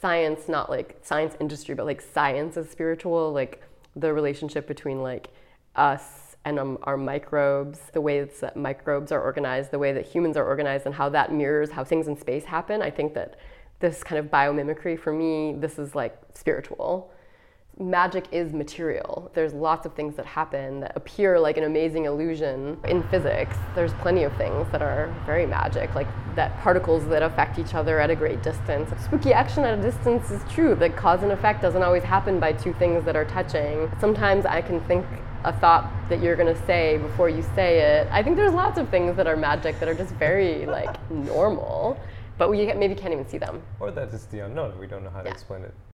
science, not like science industry, but like science is spiritual, like the relationship between like us and um, our microbes, the way that microbes are organized, the way that humans are organized, and how that mirrors how things in space happen. I think that this kind of biomimicry for me, this is like spiritual magic is material. There's lots of things that happen that appear like an amazing illusion in physics. There's plenty of things that are very magic, like that particles that affect each other at a great distance. Spooky action at a distance is true. The cause and effect doesn't always happen by two things that are touching. Sometimes I can think a thought that you're going to say before you say it. I think there's lots of things that are magic that are just very like normal, but we maybe can't even see them. Or that is the unknown. We don't know how yeah. to explain it.